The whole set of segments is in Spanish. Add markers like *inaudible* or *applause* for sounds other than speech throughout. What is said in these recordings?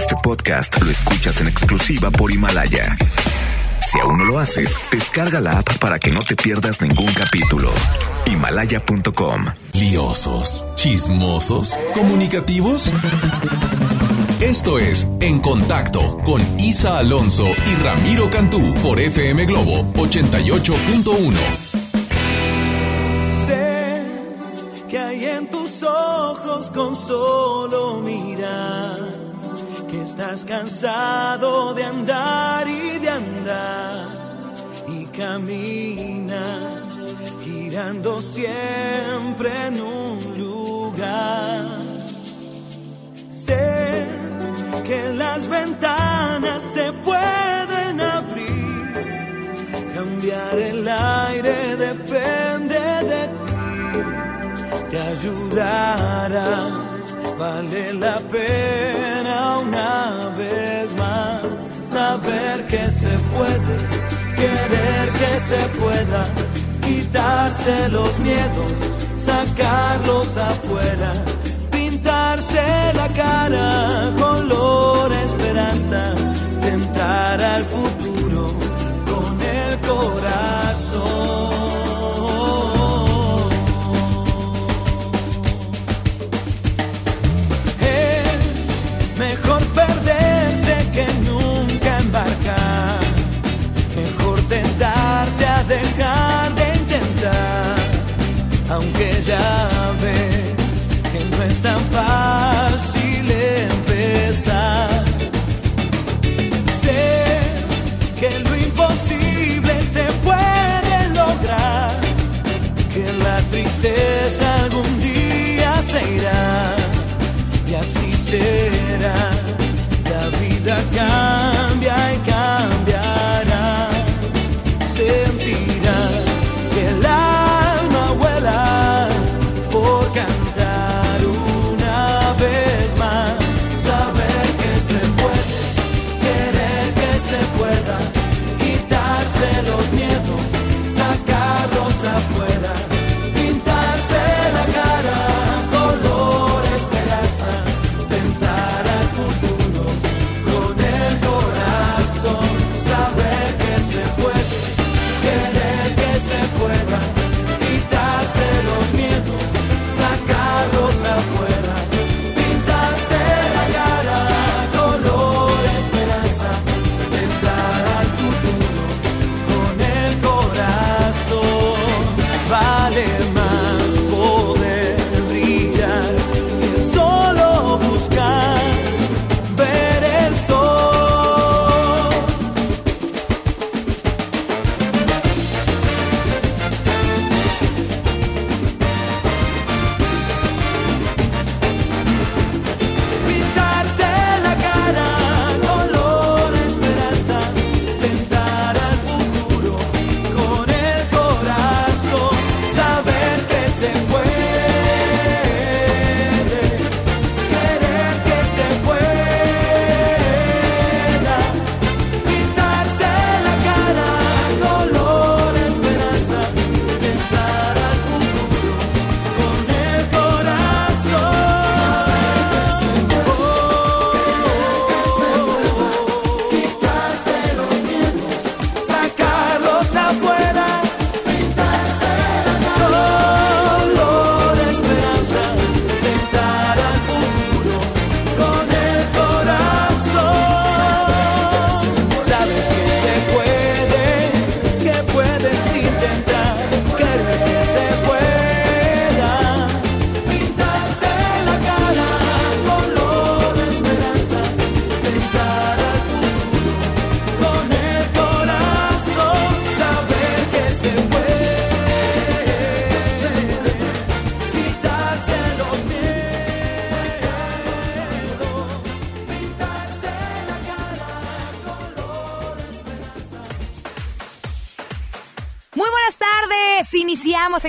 Este podcast lo escuchas en exclusiva por Himalaya. Si aún no lo haces, descarga la app para que no te pierdas ningún capítulo. Himalaya.com. Liosos, chismosos, comunicativos. Esto es En Contacto con Isa Alonso y Ramiro Cantú por FM Globo 88.1. Sé que hay en tus ojos con solo cansado de andar y de andar y camina girando siempre en un lugar. Sé que las ventanas se pueden abrir, cambiar el aire depende de ti, te ayudará Vale la pena una vez más saber que se puede, querer que se pueda, quitarse los miedos, sacarlos afuera, pintarse la cara, color esperanza, tentar al futuro con el corazón.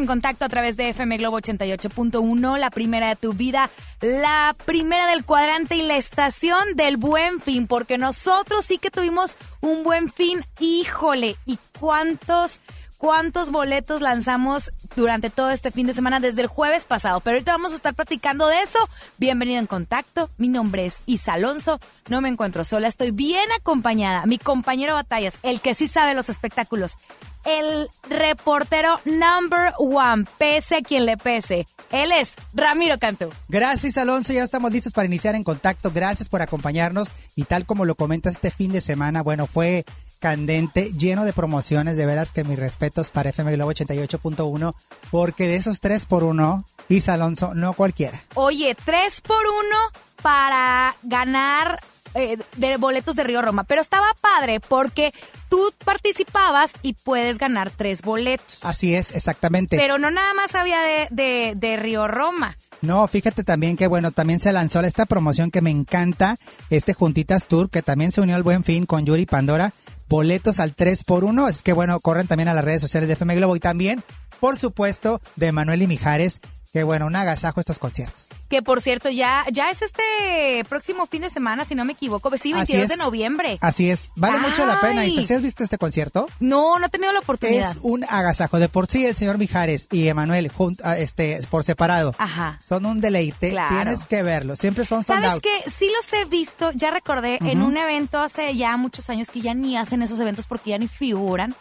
En contacto a través de FM Globo 88.1, la primera de tu vida, la primera del cuadrante y la estación del buen fin, porque nosotros sí que tuvimos un buen fin. Híjole, ¿y cuántos cuántos boletos lanzamos durante todo este fin de semana desde el jueves pasado. Pero ahorita vamos a estar platicando de eso. Bienvenido en contacto. Mi nombre es Isa Alonso. No me encuentro sola, estoy bien acompañada. Mi compañero batallas, el que sí sabe los espectáculos. El reportero number one, pese a quien le pese. Él es Ramiro Cantú. Gracias, Alonso. Ya estamos listos para iniciar en contacto. Gracias por acompañarnos. Y tal como lo comentas este fin de semana, bueno, fue candente, lleno de promociones. De veras que mis respetos para FM Globo 88.1, porque de esos tres por uno, Isa Alonso, no cualquiera. Oye, tres por uno para ganar eh, de boletos de Río Roma. Pero estaba padre porque tú participabas y puedes ganar tres boletos. Así es, exactamente. Pero no nada más había de, de, de Río Roma. No, fíjate también que bueno, también se lanzó esta promoción que me encanta, este Juntitas Tour, que también se unió al buen fin con Yuri Pandora, boletos al 3 por 1 es que bueno, corren también a las redes sociales de FM Globo y también, por supuesto, de Manuel y Mijares, que bueno, un agasajo estos conciertos. Que por cierto, ya, ya es este próximo fin de semana, si no me equivoco. Sí, 22 de noviembre. Así es, vale mucho la pena. ¿Y si has visto este concierto? No, no he tenido la oportunidad. Es un agasajo. De por sí, el señor Mijares y Emanuel, ah, este, por separado, Ajá. son un deleite. Claro. Tienes que verlo. Siempre son sold ¿Sabes qué? Sí los he visto, ya recordé, en un evento hace ya muchos años que ya ni hacen esos eventos porque ya ni figuran.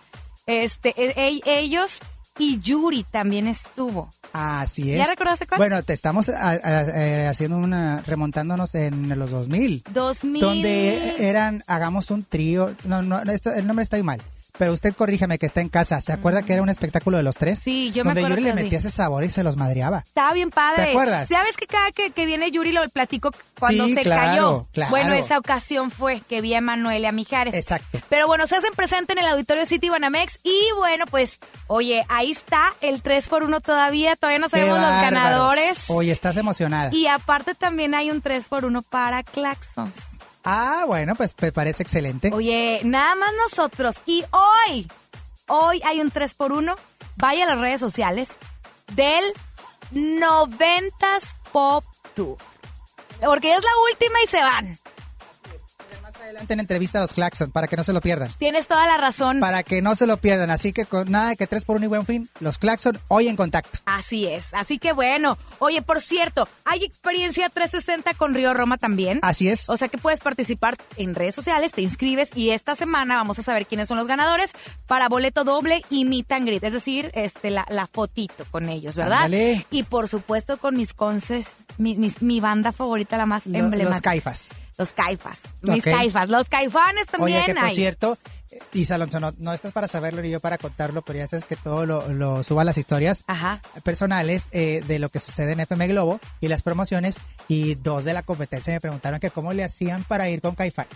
Este, e- e- ellos y Yuri también estuvo. Así es. ¿Ya recordaste cuál? Bueno, te estamos a- a- eh, haciendo una, remontándonos en los 2000. 2000. Donde eran, hagamos un trío. No, no, esto- el nombre está muy mal. Pero usted corríjame que está en casa. ¿Se acuerda que era un espectáculo de los tres? Sí, yo me Donde acuerdo Yuri le que sí. metía ese sabor y se los madreaba. Estaba bien padre. ¿Te acuerdas? ¿Sabes que cada que, que viene Yuri lo platico cuando Sí, se claro, cayó? claro. Bueno, esa ocasión fue que vi a Manuel y a Mijares. Exacto. Pero bueno, se hacen presente en el Auditorio City Banamex y bueno, pues, oye, ahí está el 3 por 1 todavía, todavía no ¡Qué sabemos los ganadores. Oye, estás emocionada. Y aparte también hay un 3 por 1 para Claxons. Ah, bueno, pues me parece excelente. Oye, nada más nosotros. Y hoy, hoy hay un 3 por 1 Vaya a las redes sociales del 90s Pop Tour. Porque es la última y se van. Adelante en entrevista a los Claxon, para que no se lo pierdan. Tienes toda la razón. Para que no se lo pierdan. Así que con nada de que tres por uno y buen fin, los Claxon hoy en contacto. Así es. Así que bueno. Oye, por cierto, hay experiencia 360 con Río Roma también. Así es. O sea que puedes participar en redes sociales, te inscribes y esta semana vamos a saber quiénes son los ganadores para boleto doble y meet and greet, es decir, este la, la fotito con ellos, ¿verdad? Ándale. Y por supuesto con mis conces, mi, mis- mi banda favorita, la más emblemática. los Caifas. Los caifas. Mis caifas. Los caifanes también Oye, que por hay. cierto, Isa Alonso, no, no estás para saberlo ni yo para contarlo, pero ya sabes que todo lo, lo suba a las historias Ajá. personales eh, de lo que sucede en FM Globo y las promociones. Y dos de la competencia me preguntaron que cómo le hacían para ir con Caifanes.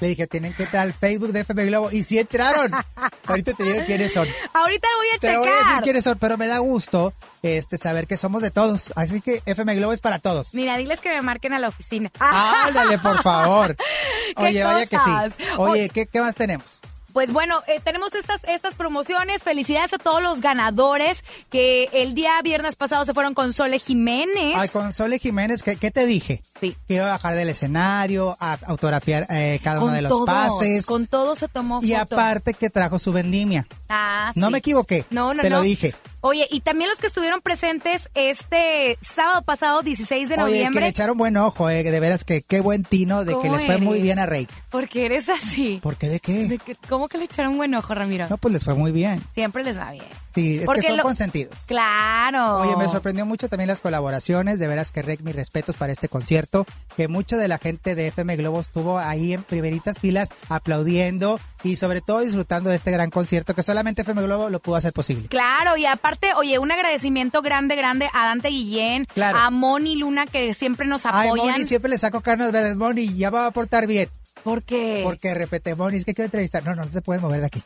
Le dije, tienen que entrar al Facebook de FM Globo. Y sí entraron. *laughs* Ahorita te digo quiénes son. Ahorita voy a Te voy a decir checar. quiénes son, pero me da gusto este saber que somos de todos. Así que FM Globo es para todos. Mira, diles que me marquen a la oficina. Ándale, por favor. *laughs* ¿Qué Oye, vaya que sí. Oye, ¿qué, qué más tenemos? Pues bueno, eh, tenemos estas, estas promociones. Felicidades a todos los ganadores que el día viernes pasado se fueron con Sole Jiménez. Ay, con Sole Jiménez, ¿qué, qué te dije? Sí. Que iba a bajar del escenario, a autografiar eh, cada uno de los todos, pases. Con todo se tomó y foto. aparte que trajo su vendimia. Ah, No sí. me equivoqué. No, no, Te no. lo dije. Oye, y también los que estuvieron presentes este sábado pasado, 16 de Oye, que noviembre. le echaron buen ojo, eh, de veras que qué buen tino de que ¿Cómo les fue muy bien a Rake. Porque eres así. ¿Por qué de qué? ¿De qué- ¿Cómo que le echaron buen ojo, Ramiro? No, pues les fue muy bien. Siempre les va bien. Sí, es Porque que son lo- consentidos. Claro. Oye, me sorprendió mucho también las colaboraciones, de veras que Rec, mis respetos para este concierto, que mucha de la gente de FM Globo estuvo ahí en primeritas filas aplaudiendo y sobre todo disfrutando de este gran concierto que solamente FM Globo lo pudo hacer posible. Claro, y aparte, oye, un agradecimiento grande, grande a Dante Guillén, Claro. a Moni Luna, que siempre nos Ay, apoyan. Moni, siempre le saco carnes verdes, Moni, ya va a portar bien. Porque. Porque repete, Moni, es que quiero entrevistar. No, no, no te puedes mover de aquí.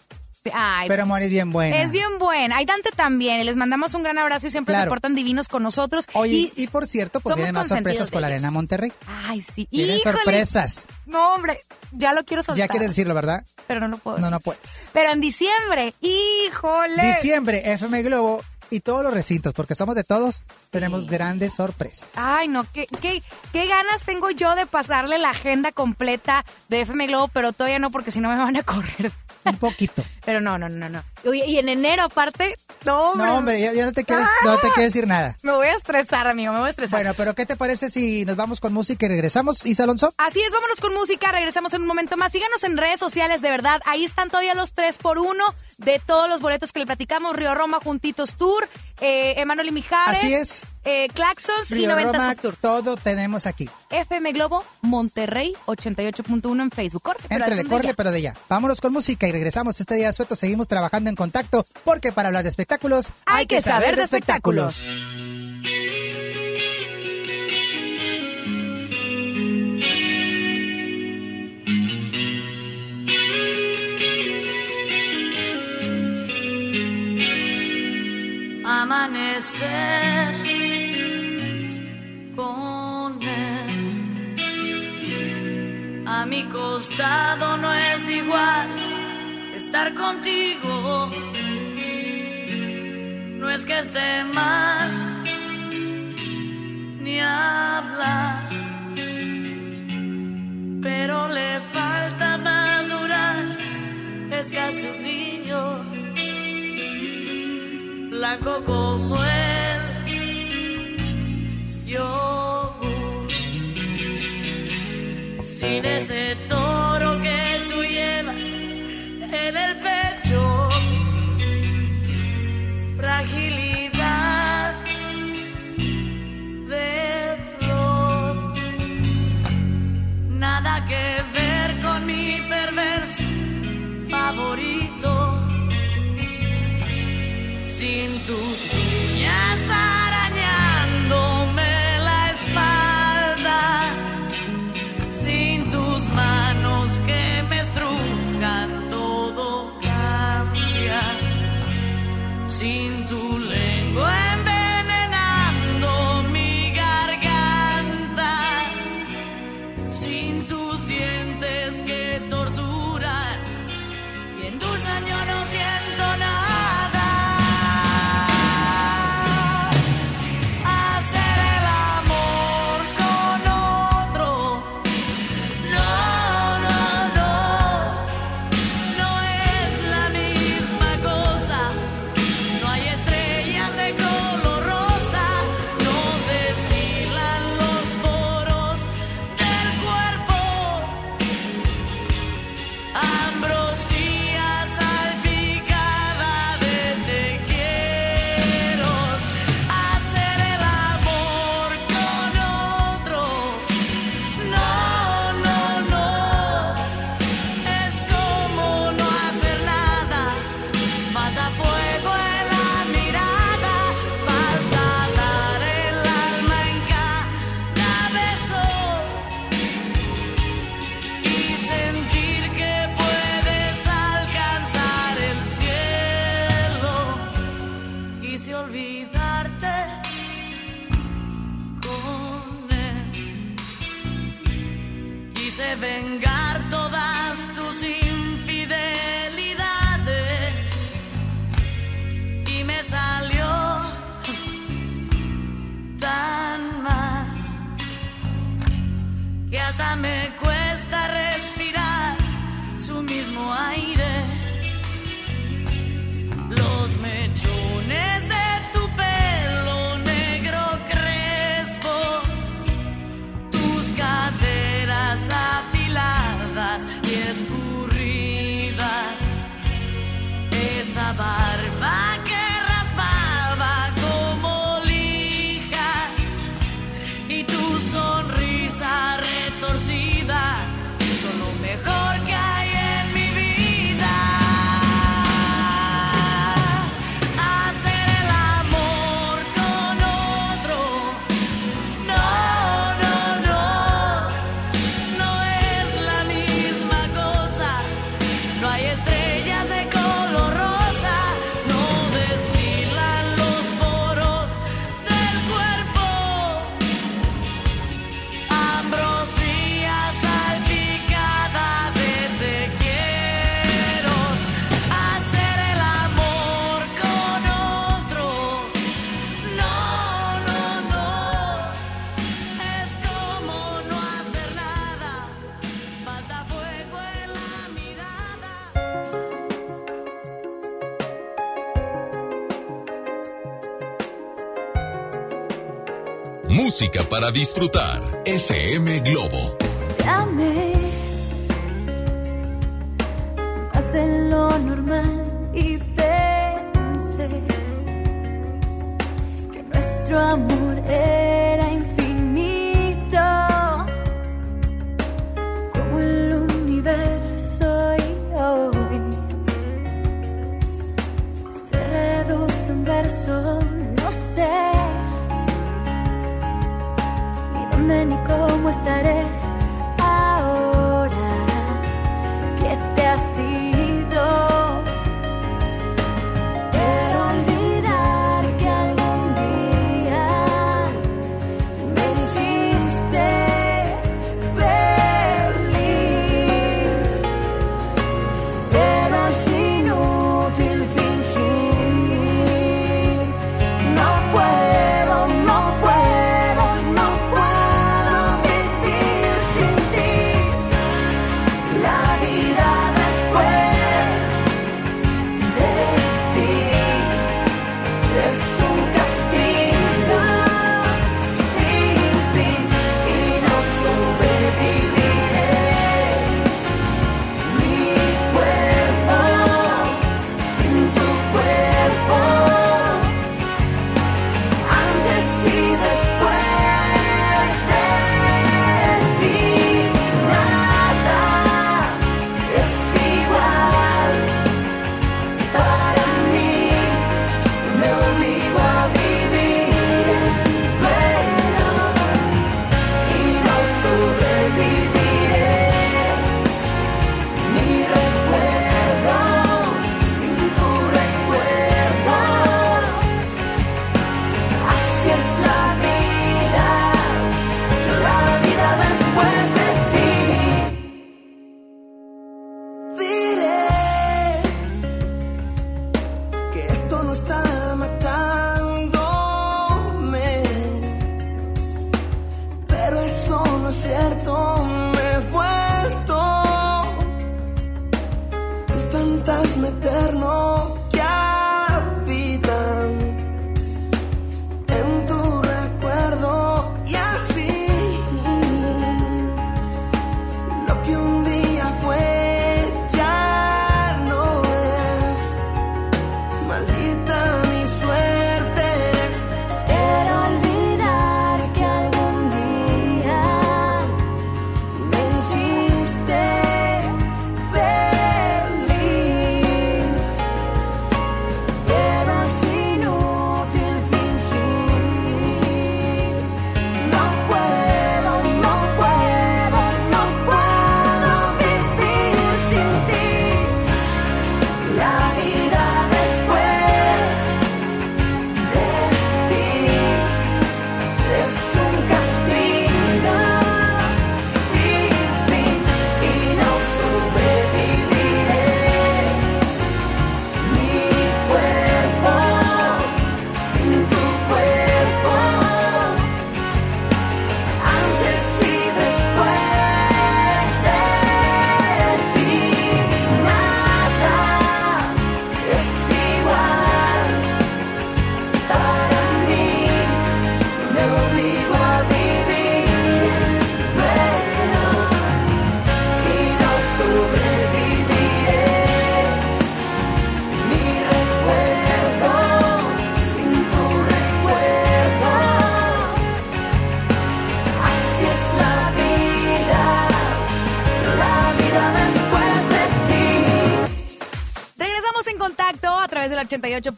Ay, Pero Moni es bien buena. es bien buena. Hay Dante también, les mandamos un gran abrazo y siempre se Claro. portan divinos con nosotros. Oye, y, por cierto, pues vienen más sorpresas con la. Arena Monterrey. Ay, sí. Vienen Híjole. sorpresas. No, hombre, ya lo quiero soltar. Ya quieres decirlo, ¿verdad? Pero no lo puedo No, decir. no puedes. Pero en diciembre, híjole. Diciembre, FM Globo y todos los recintos, porque somos de todos, tenemos grandes sorpresas. Ay, no, ¿qué, qué, qué ganas tengo yo de pasarle la agenda completa de FM Globo, pero todavía no, porque si no me van a correr. Un poquito. *laughs* Pero no, no, no, no. Oye, y en enero aparte, no, No, hombre, ya, ya no te quieres, no te quieres decir nada. Me voy a estresar, amigo, me voy a estresar. Bueno, pero ¿qué te parece si nos vamos con música y regresamos, Isa Alonso? Así es, vámonos con música, regresamos en un momento más. Síganos en redes sociales, de verdad. Ahí están todavía los tres por uno de todos los boletos que le platicamos. Río Roma, Juntitos Tour, eh, Emanuel y Mijares. Así es. Eh, Claxons y Río 90 Roma, Tour. todo tenemos aquí. FM Globo, Monterrey, 88.1 en Facebook. Corre, pero de corre, ya. pero de ya. Vámonos con música y regresamos este día suelto. Seguimos trabajando en contacto porque para hablar de espectáculos Hay que saber de espectáculos. Amanecer con él. A mi costado no es igual estar contigo. No es que esté mal ni hablar, pero le falta madurar. Es casi un niño blanco como el yogur. Sin ese toro Quise vengar todas tus infidelidades. Y me salió tan mal que hasta me Música para disfrutar. FM Globo. Te amé más de lo normal y pensé que nuestro amor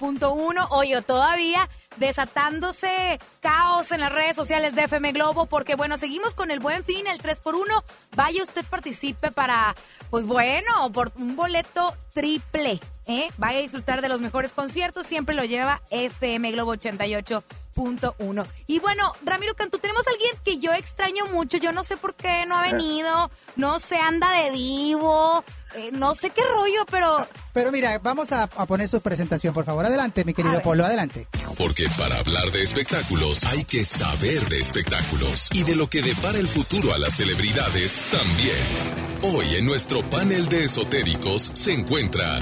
88.1. Oye, todavía desatándose caos en las redes sociales de FM Globo, porque bueno, seguimos con el buen fin, el 3x1. Vaya usted, participe para, pues bueno, por un boleto triple. ¿eh? Vaya a disfrutar de los mejores conciertos, siempre lo lleva FM Globo 88.1. Y bueno, Ramiro Cantú, tenemos a alguien que yo extraño mucho, yo no sé por qué no ha venido, no se anda de divo, eh, no sé qué rollo, pero Pero mira, vamos a, a poner su presentación, por favor. Adelante, mi querido. Polo, adelante. Porque para hablar de espectáculos hay que saber de espectáculos y de lo que depara el futuro a las celebridades también. Hoy en nuestro panel de esotéricos se encuentra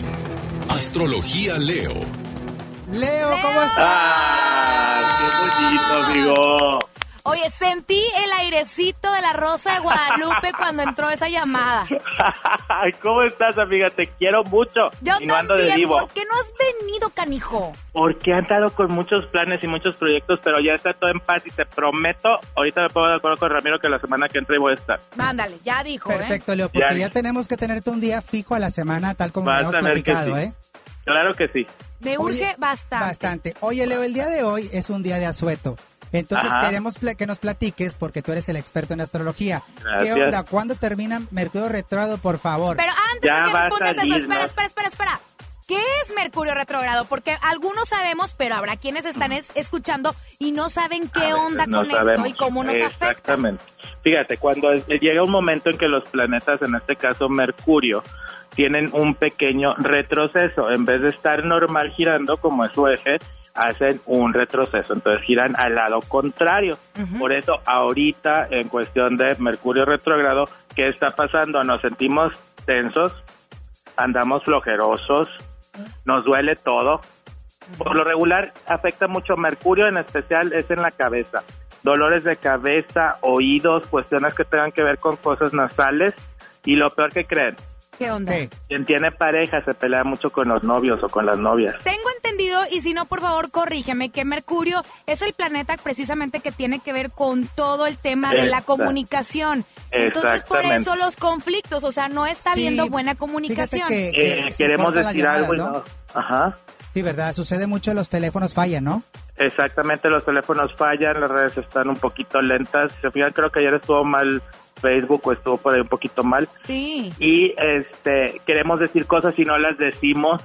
Astrología Leo, Leo, ¿cómo estás? ¡Ah! ¡Qué bonito, amigo! Oye, sentí el airecito de la Rosa de Guadalupe *laughs* cuando entró esa llamada. Ay, ¿Cómo estás, amiga? Te quiero mucho. Yo y no ando de también, vivo. ¿por qué no has venido, canijo? Porque han dado con muchos planes y muchos proyectos, pero ya está todo en paz y te prometo, ahorita me pongo de acuerdo con Ramiro que la semana que entra voy a estar. Mándale, ya dijo, ¿eh? Perfecto, Leo, porque Ya. ya tenemos que tenerte un día fijo a la semana, tal como ver que platicado, sí. ¿eh? Claro que sí. Me urge Oye, bastante. Bastante. Oye, Leo, el día de hoy es un día de asueto. Entonces Ajá. queremos que nos platiques, porque tú eres el experto en astrología. ¿Qué onda? ¿Cuándo termina Mercurio retrógrado, por favor? Pero antes Ya de que respondas eso, espera, ¿no? espera, espera, espera. ¿Qué es Mercurio retrógrado? Porque algunos sabemos, pero habrá quienes están es- escuchando y no saben qué onda no con esto y cómo nos afecta. Exactamente. Fíjate, cuando llega un momento en que los planetas, en este caso Mercurio, tienen un pequeño retroceso. En vez de estar normal girando como es su eje, hacen un retroceso. Entonces giran al lado contrario. Por eso, ahorita, en cuestión de Mercurio retrógrado, ¿qué está pasando? Nos sentimos tensos, andamos flojerosos, nos duele todo. Por lo regular afecta mucho Mercurio, en especial es en la cabeza. Dolores de cabeza, oídos, cuestiones que tengan que ver con cosas nasales. Y lo peor que creen, ¿Qué quien tiene pareja se pelea mucho con los novios o con las novias. Tengo entendido, y si no, por favor, corrígeme, que Mercurio es el planeta precisamente que tiene que ver con todo el tema de la comunicación. Entonces, por eso los conflictos, o sea, no está Sí, habiendo buena comunicación. que- que Eh, queremos decir algo y llamadas, no. Ajá. Sí, ¿verdad? Sucede mucho, los teléfonos fallan, ¿no? Exactamente, los teléfonos fallan, las redes están un poquito lentas. Se fijan, creo que ayer estuvo mal Facebook o estuvo por ahí un poquito mal. Sí. y este queremos decir cosas y no las decimos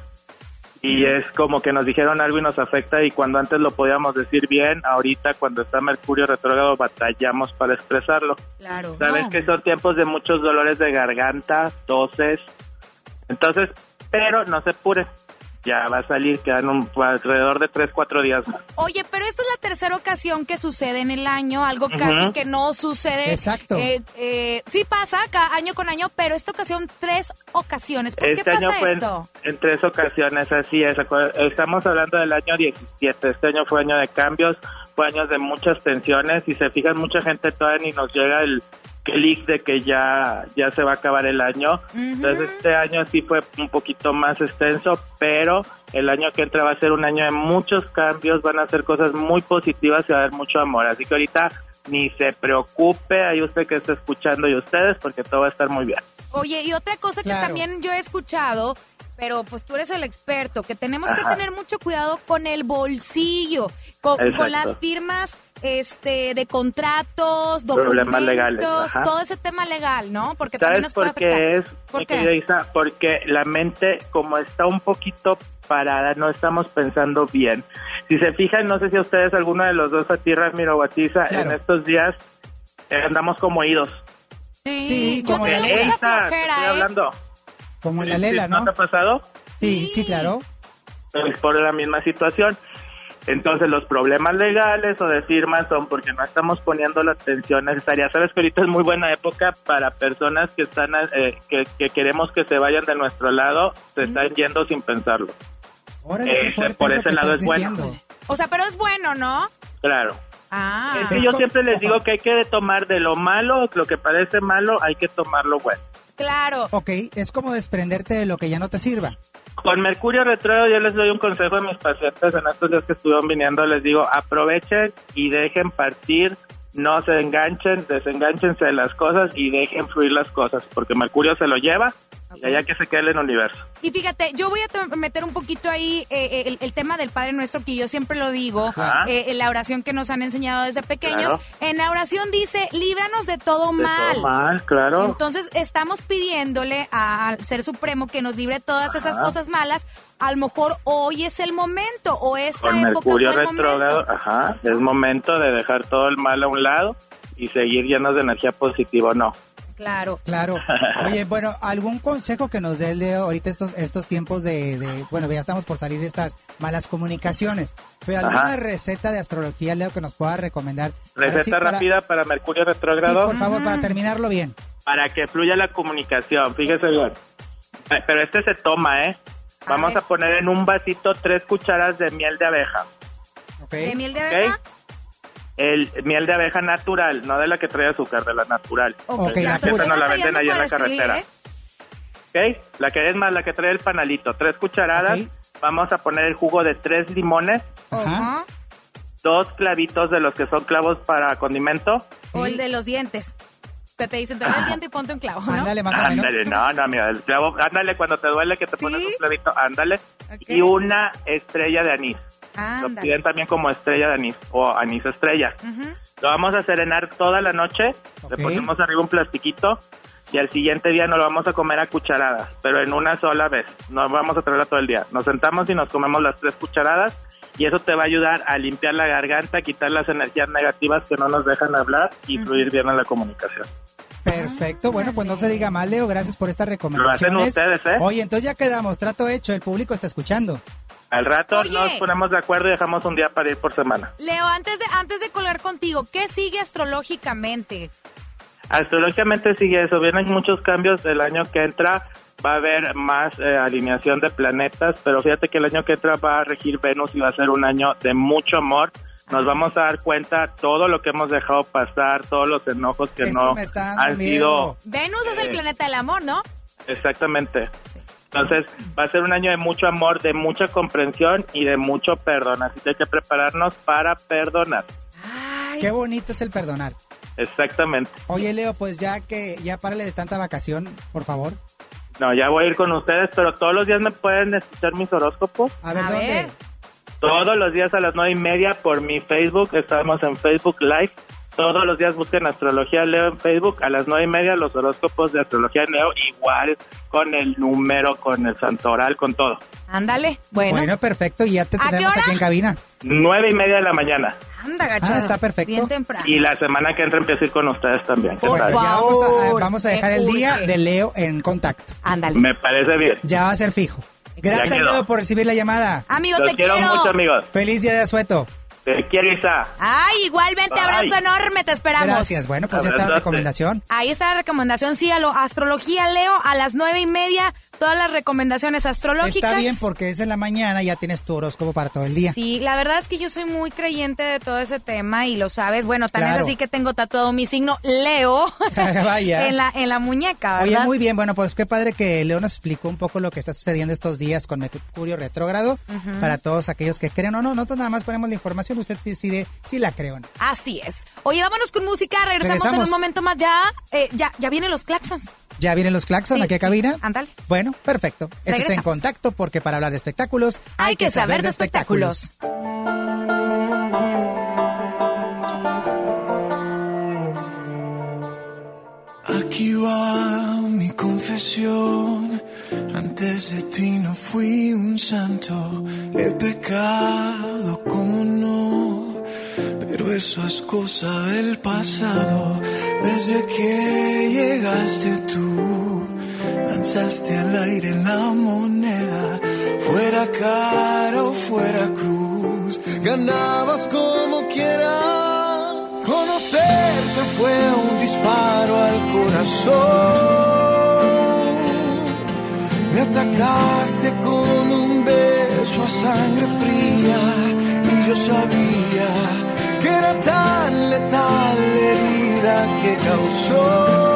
y es como que nos dijeron algo y nos afecta y cuando antes lo podíamos decir bien, ahorita cuando está Mercurio retrógrado batallamos para expresarlo. Claro. Sabes no. que son tiempos de muchos dolores de garganta, toses. Entonces, pero no se apure. Ya va a salir, quedan un, alrededor de 3, 4 días más. Oye, pero esta es la tercera ocasión que sucede en el año, algo casi Ujú. que no sucede. Exacto. Eh, eh, sí pasa cada año con año, pero esta ocasión tres ocasiones. ¿Por Este qué año pasa fue en, esto? en tres ocasiones, así es. Estamos hablando del año 17. Este año fue año de cambios, fue año de muchas tensiones. Y se fijan, mucha gente todavía ni nos llega el clic de que ya, ya se va a acabar el año. Entonces, este año sí fue un poquito más extenso, pero el año que entra va a ser un año de muchos cambios, van a ser cosas muy positivas y va a haber mucho amor. Así que ahorita ni se preocupe, ahí usted que está escuchando y ustedes, porque todo va a estar muy bien. Oye, y otra cosa que Claro. también yo he escuchado, pero pues tú eres el experto, que tenemos que Ajá. tener mucho cuidado con el bolsillo, con, con las firmas este de contratos, Problemas legales, documentos, ajá. todo ese tema legal, ¿no? Porque también nos ¿Sabes puede por qué afectar. es, ¿Por mi qué? Isa? Porque la mente, como está un poquito parada, no estamos pensando bien. Si se fijan, no sé si a ustedes, alguno de los dos, a ti, Ramiro o a ti, Isa, Claro. en estos días eh, andamos como oídos. Sí, yo como tengo la- mucha flojera, estoy ¿eh? hablando. Como en la Sí, lela, ¿no? te ha pasado? Sí, sí, claro. Es por la misma situación. Entonces los problemas legales o de firmas son porque no estamos poniendo la atención necesaria. Sabes que ahorita es muy buena época para personas que están eh, que, que queremos que se vayan de nuestro lado, se están yendo sin pensarlo. Órale, fuerte por ese lado es bueno. diciendo. O sea, pero es bueno, ¿no? Claro. Ah. Es que Es yo siempre les digo que hay que tomar de lo malo, lo que parece malo, hay que tomarlo bueno. Claro. Ok, es como desprenderte de lo que ya no te sirva. Con Mercurio retrógrado yo les doy un consejo a mis pacientes en estos días que estuvieron viniendo, les digo, aprovechen y dejen partir, no se enganchen, desenganchense de las cosas y dejen fluir las cosas, porque Mercurio se lo lleva y allá que se quede en el universo. Y fíjate, yo voy a te- meter un poquito ahí eh, eh, el, el tema del Padre Nuestro, que yo siempre lo digo, eh, en la oración que nos han enseñado desde pequeños. Claro. En la oración dice, líbranos de todo De mal. todo mal, claro. Entonces estamos pidiéndole al Ser Supremo que nos libre todas esas cosas malas. A lo mejor hoy es el momento o esta Con época Mercurio fue el retrógrado, momento. ajá, es momento de dejar todo el mal a un lado y seguir llenos de energía positiva, no. Claro. Claro. Oye, bueno, ¿algún consejo que nos dé el de ahorita estos, estos tiempos de, de- bueno, ya estamos por salir de estas malas comunicaciones, pero alguna Ajá. receta de astrología, Leo, que nos pueda recomendar? Sí, Receta rápida para Mercurio Sí, retrógrado. por favor, para terminarlo bien. para que fluya la comunicación. Fíjese bien. Pero este se toma, ¿eh? Vamos a poner en un vasito tres cucharas de miel de abeja. ¿De miel de abeja? El miel de abeja natural, no de la que trae azúcar, de la natural. Ok, ya la no la venden ahí en la escribir, carretera. ¿eh? ¿Ok? La que es más, la que trae el panalito, tres cucharadas. Vamos a poner el jugo de tres limones, Ajá. Dos clavitos de los que son clavos para condimento. O el de los dientes. Que te dicen, te duele el diente y ponte un clavo, ¿no? Ándale, más o menos. Ándale, no, no, mira, el clavo, ándale cuando te duele que te pones un clavito, ándale. Y una estrella de anís. Lo piden también como estrella de anís o anís estrella. Lo vamos a serenar toda la noche. Le ponemos arriba un plastiquito y al siguiente día nos lo vamos a comer a cucharadas, pero en una sola vez. No vamos a traerla todo el día. Nos sentamos y nos comemos las tres cucharadas y eso te va a ayudar a limpiar la garganta, quitar las energías negativas que no nos dejan hablar y fluir bien en la comunicación. Perfecto, bueno, pues no se diga mal, Leo, gracias por estas Lo recomendaciones. hacen ustedes, ¿eh? Oye, entonces ya quedamos, trato hecho, el público está escuchando. Al rato Oye. nos ponemos de acuerdo y dejamos un día para ir por semana. Leo, antes de, antes de colgar contigo, ¿qué sigue astrológicamente? Astrológicamente sigue eso, vienen muchos cambios el año que entra, va a haber más eh, alineación de planetas, pero fíjate que el año que entra va a regir Venus y va a ser un año de mucho amor. Nos vamos a dar cuenta todo lo que hemos dejado pasar, todos los enojos que Esto no me está dando han miedo. sido Venus es el Eh. planeta del amor, ¿no? exactamente. Entonces va a ser un año de mucho amor, de mucha comprensión y de mucho perdón, así que hay que prepararnos para perdonar. Ay, Qué bonito es el perdonar. Exactamente. Oye, Leo, pues ya que ya párale de tanta vacación, por favor. No, ya voy a ir con ustedes, pero todos los días me pueden escuchar mis horóscopos. A ver, A ¿dónde? ver. Todos los días a las nueve y media por mi Facebook. Estamos en Facebook Live. Todos los días busquen Astrología Leo en Facebook. A las nueve y media los horóscopos de Astrología Leo igual con el número, con el santoral, con todo. ándale. Bueno, Bueno, perfecto, y ya te ¿A qué tenemos hora? aquí en cabina. Nueve y media de la mañana. anda, gacho. Ah, está perfecto. Bien temprano. Y la semana que entra empiezo a ir con ustedes también. ¿Qué Por? Ya vamos a, vamos a dejar el día de Leo en contacto. Ándale. Me parece bien. Ya va a ser fijo. Gracias. Leo, por recibir la llamada. Amigo, Los te quiero mucho, amigos. Feliz día de asueto. Te quiero, Isa. Ay, igualmente, Bye. abrazo enorme, te esperamos. Gracias. Bueno, pues ya está la Abrazote. recomendación. Ahí está la recomendación, sígalo. Astrología Leo a las nueve y media. Todas las recomendaciones astrológicas. Está bien porque es en la mañana, ya tienes tu horóscopo para todo el día. Sí, la verdad es que yo soy muy creyente de todo ese tema y lo sabes. Bueno, también Claro. es así que tengo tatuado mi signo Leo *laughs* Vaya. en la en la muñeca, ¿verdad? Oye, muy bien, bueno, pues qué padre que Leo nos explicó un poco lo que está sucediendo estos días con Mercurio retrógrado. Para todos aquellos que creen o no, nosotros nada más ponemos la información, usted decide si la cree o no. Así es. Oye, vámonos con música, regresamos, en un momento más ya. eh, ya ya vienen los claxons. ¿Ya vienen los claxon Sí, aquí a sí, cabina? ándale. Bueno, perfecto. Esto es en Regresamos. contacto porque para hablar de espectáculos Hay que saber de espectáculos. Aquí va mi confesión. Antes de ti no fui un santo. He pecado como no. Pero eso es cosa del pasado. Desde que llegaste tú, lanzaste al aire la moneda. Fuera cara o fuera cruz, ganabas como quieras. Conocerte fue un disparo al corazón. Me atacaste con un beso a sangre fría y yo sabía que era tan letal la herida que causó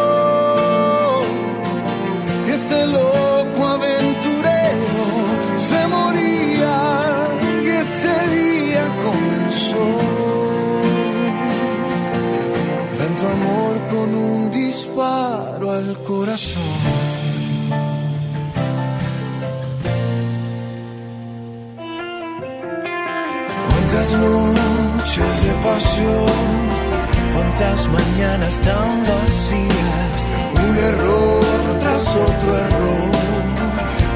corazón. Cuántas noches de pasión, cuántas mañanas tan vacías, un error tras otro error,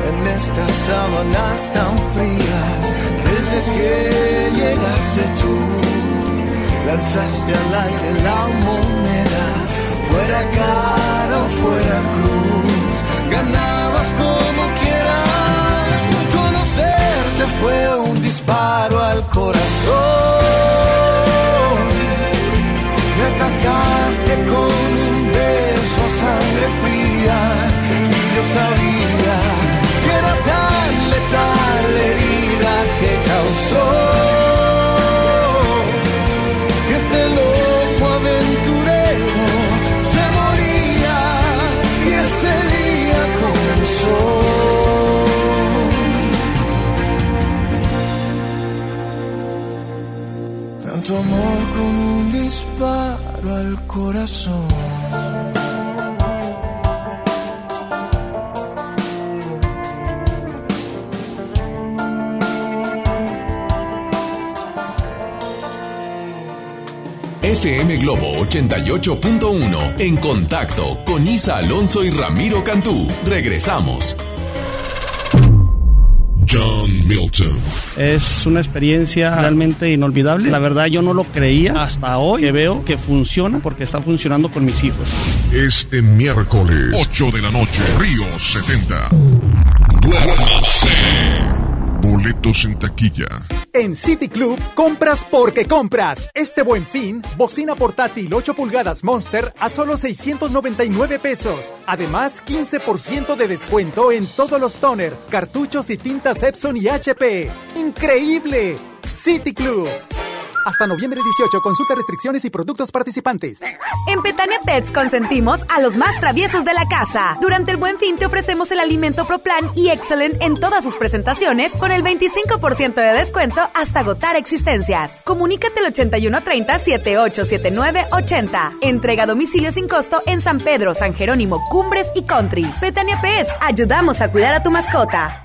en estas sábanas tan frías, desde que llegaste tú, lanzaste al aire la moneda, fuera cara o fuera cruz, ganabas como quieras, conocerte fue un disparo al corazón. Me atacaste con un beso a sangre fría y yo sabía que era tan letal la herida que causó corazón. FM Globo 88.1 en contacto con Isa Alonso y Ramiro Cantú. Regresamos. John Milton. Es una experiencia realmente inolvidable. La verdad yo no lo creía hasta hoy que veo que funciona porque está funcionando con mis hijos. Este miércoles, 8 de la noche, Río 70. Duérmase. Boletos en taquilla. En City Club, compras porque compras. Este buen fin, bocina portátil 8 pulgadas Monster a solo 699 pesos. Además, 15% de descuento en todos los toner, cartuchos y tintas Epson y HP. ¡Increíble! City Club. Hasta noviembre 18, consulta restricciones y productos participantes. En Petania Pets consentimos a los más traviesos de la casa. Durante el buen fin te ofrecemos el alimento ProPlan y Excellent en todas sus presentaciones con el 25% de descuento hasta agotar existencias. Comunícate al 8130-787980. Entrega a domicilio sin costo en San Pedro, San Jerónimo, Cumbres y Country. Petania Pets, ayudamos a cuidar a tu mascota.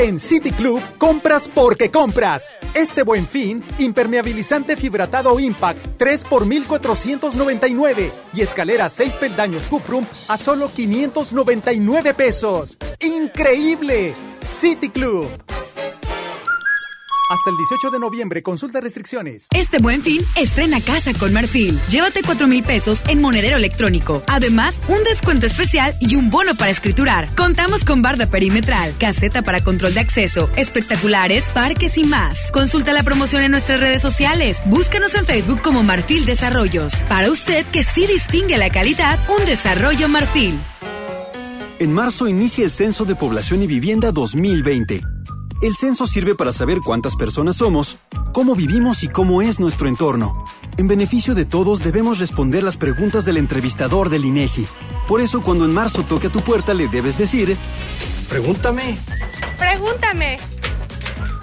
En City Club, compras porque compras. Este buen fin, impermeabilizante fibratado Impact 3 por 1499 y escalera 6 peldaños Cuprum a solo 599 pesos. ¡Increíble! City Club. Hasta el 18 de noviembre, consulta restricciones. Este buen fin, estrena casa con Marfil. Llévate 4 mil pesos en monedero electrónico. Además, un descuento especial y un bono para escriturar. Contamos con barda perimetral, caseta para control de acceso, espectaculares, parques y más. Consulta la promoción en nuestras redes sociales. Búscanos en Facebook como Marfil Desarrollos. Para usted que sí distingue la calidad, un desarrollo Marfil. En marzo inicia el Censo de Población y Vivienda 2020. El censo sirve para saber cuántas personas somos, cómo vivimos y cómo es nuestro entorno. En beneficio de todos debemos responder las preguntas del entrevistador del INEGI. Por eso cuando en marzo toque a tu puerta le debes decir, pregúntame. Pregúntame.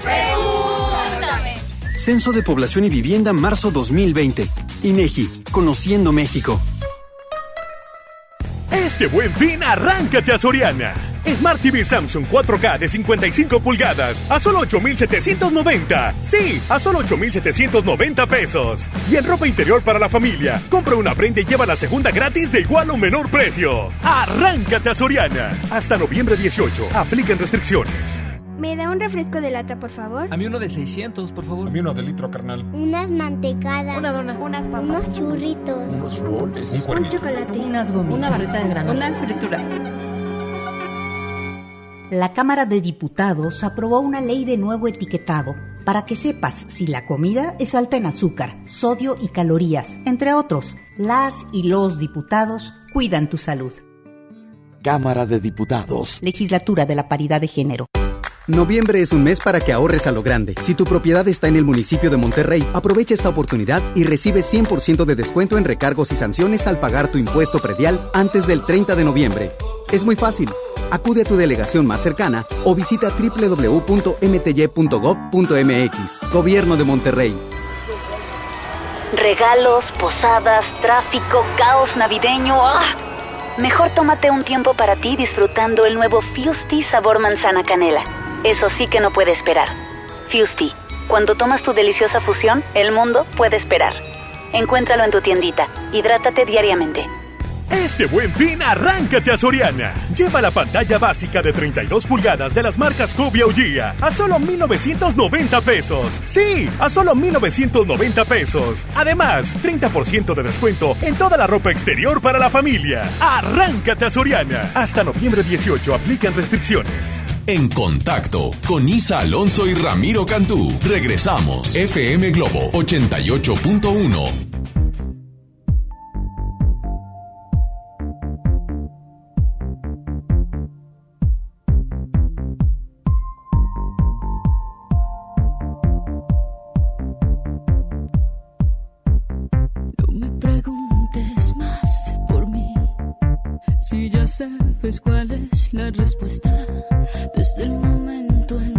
Pregúntame. Censo de Población y Vivienda marzo 2020. INEGI, Conociendo México. Este buen fin, arráncate a Soriana. Smart TV Samsung 4K de 55 pulgadas a solo 8,790. Sí, a solo 8,790 pesos. Y en ropa interior para la familia, compra una prenda y lleva la segunda gratis de igual o menor precio. Arráncate a Soriana. Hasta noviembre 18. Aplican restricciones. ¿Me da un refresco de lata, por favor? A mí uno de 600, por favor. A mí uno de litro, carnal. Unas mantecadas. Una dona. Unas papas. Unos churritos. Unos roles. Un, un chocolate. Unas gomitas. Una barrita de granola. Unas frituras. La Cámara de Diputados aprobó una ley de nuevo etiquetado para que sepas si la comida es alta en azúcar, sodio y calorías, entre otros. Las y los diputados cuidan tu salud. Cámara de Diputados. Legislatura de la Paridad de Género. Noviembre es un mes para que ahorres a lo grande. Si tu propiedad está en el municipio de Monterrey, aprovecha esta oportunidad y recibe 100% de descuento en recargos y sanciones al pagar tu impuesto predial antes del 30 de noviembre. Es muy fácil. Acude a tu delegación más cercana o visita www.mty.gov.mx. Gobierno de Monterrey. Regalos, posadas, tráfico, caos navideño. ¡Ah! Mejor tómate un tiempo para ti disfrutando el nuevo Fusti sabor manzana canela. Eso sí que no puede esperar. Fusti, cuando tomas tu deliciosa fusión, el mundo puede esperar. Encuéntralo en tu tiendita. Hidrátate diariamente. Este buen fin, arráncate a Soriana. Lleva la pantalla básica de 32 pulgadas de las marcas Cobia o Gia a solo 1,990 pesos. Sí, a solo 1,990 pesos. Además, 30% de descuento en toda la ropa exterior para la familia. Arráncate a Soriana. Hasta noviembre 18 aplican restricciones. En contacto con Isa Alonso y Ramiro Cantú. Regresamos. FM Globo 88.1. si ya sabes cuál es la respuesta desde el momento en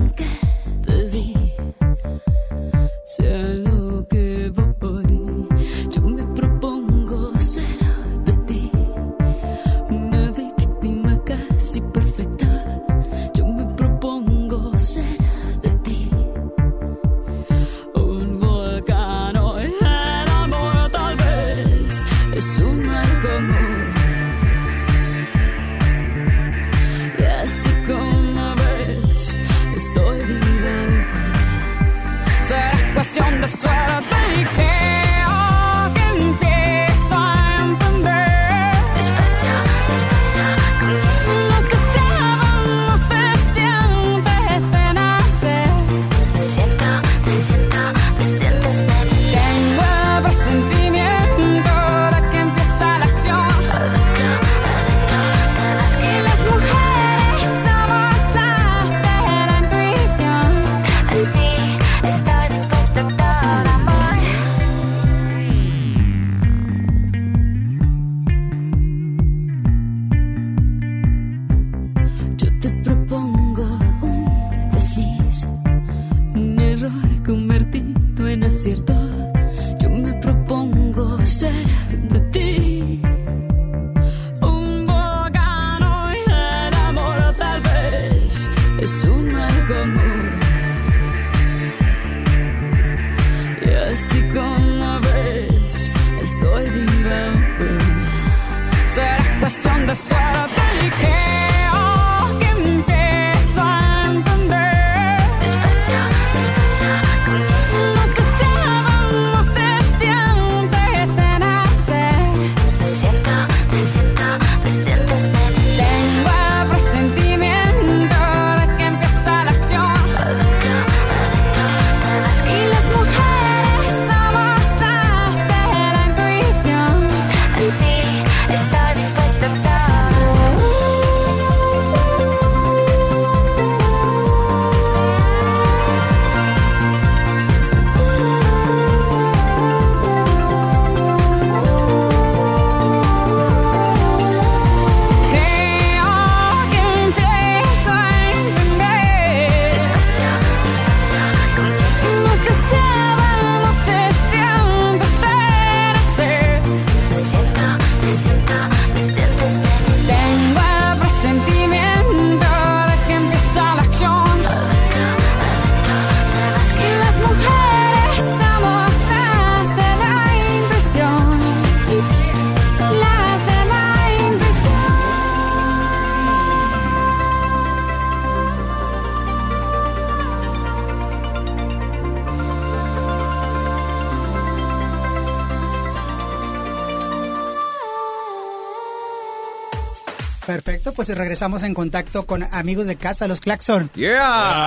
Regresamos en contacto con amigos de casa, los Claxon. Yeah.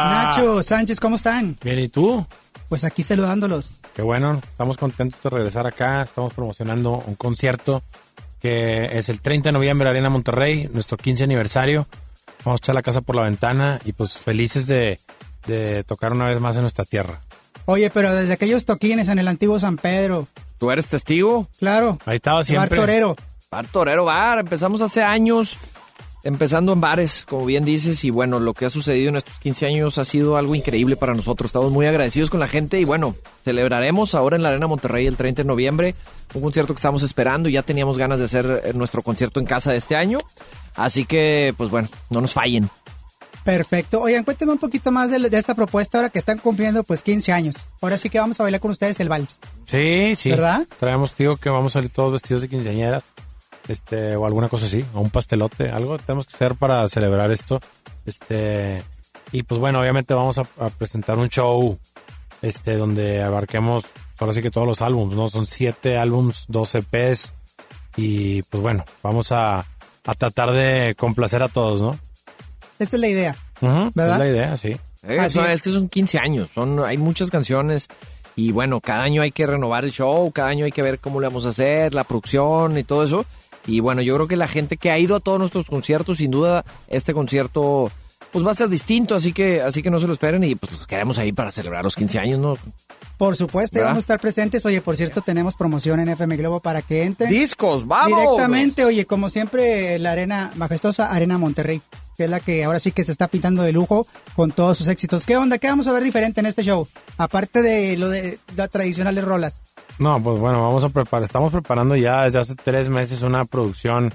Nacho, Sánchez, ¿cómo están? Bien, ¿y tú? Pues aquí saludándolos. Qué bueno, estamos contentos de regresar acá. Estamos promocionando un concierto que es el 30 de noviembre, Arena Monterrey, nuestro 15 aniversario. Vamos a echar la casa por la ventana y pues felices de, de tocar una vez más en nuestra tierra. Oye, pero desde aquellos toquines en el antiguo San Pedro. ¿Tú eres testigo? Claro. Ahí estaba siempre. Bar Torero. Bar Torero Bar, empezamos hace años, empezando en bares, como bien dices, y bueno, lo que ha sucedido en estos 15 años ha sido algo increíble para nosotros. Estamos muy agradecidos con la gente y bueno, celebraremos ahora en la Arena Monterrey el 30 de noviembre, un concierto que estamos esperando y ya teníamos ganas de hacer eh, nuestro concierto en casa de este año. Así que, pues bueno, no nos fallen. Perfecto. Oigan, cuéntenme un poquito más de, de esta propuesta ahora que están cumpliendo pues 15 años. Ahora sí que vamos a bailar con ustedes el vals. Sí, sí. ¿Verdad? Traemos, tío, que vamos a salir todos vestidos de quinceañeras. Este, o alguna cosa así, o un pastelote, algo tenemos que hacer para celebrar esto. Este, y pues bueno, obviamente vamos a, a presentar un show, este, donde abarquemos, ahora sí que todos los álbumes, ¿no? Son siete álbums, dos EPs, y pues bueno, vamos a, a tratar de complacer a todos, ¿no? Esa es la idea. Ujú, ¿Verdad? Es la idea, sí. Eh, Así no, es. es que son 15 años, son, hay muchas canciones y bueno, cada año hay que renovar el show, cada año hay que ver cómo le vamos a hacer, la producción y todo eso. Y bueno, yo creo que la gente que ha ido a todos nuestros conciertos, sin duda, este concierto pues va a ser distinto, así que así que no se lo esperen y pues queremos ahí para celebrar los 15 años, ¿no? Por supuesto, ¿Verdad? vamos a estar presentes. Oye, por cierto, tenemos promoción en FM Globo para que entren. Discos, vamos. Directamente, oye, como siempre, la arena majestuosa Arena Monterrey, que es la que ahora sí que se está pintando de lujo con todos sus éxitos. ¿Qué onda? ¿Qué vamos a ver diferente en este show? Aparte de lo de las tradicionales rolas. No, pues bueno, vamos a preparar, estamos preparando ya desde hace tres meses una producción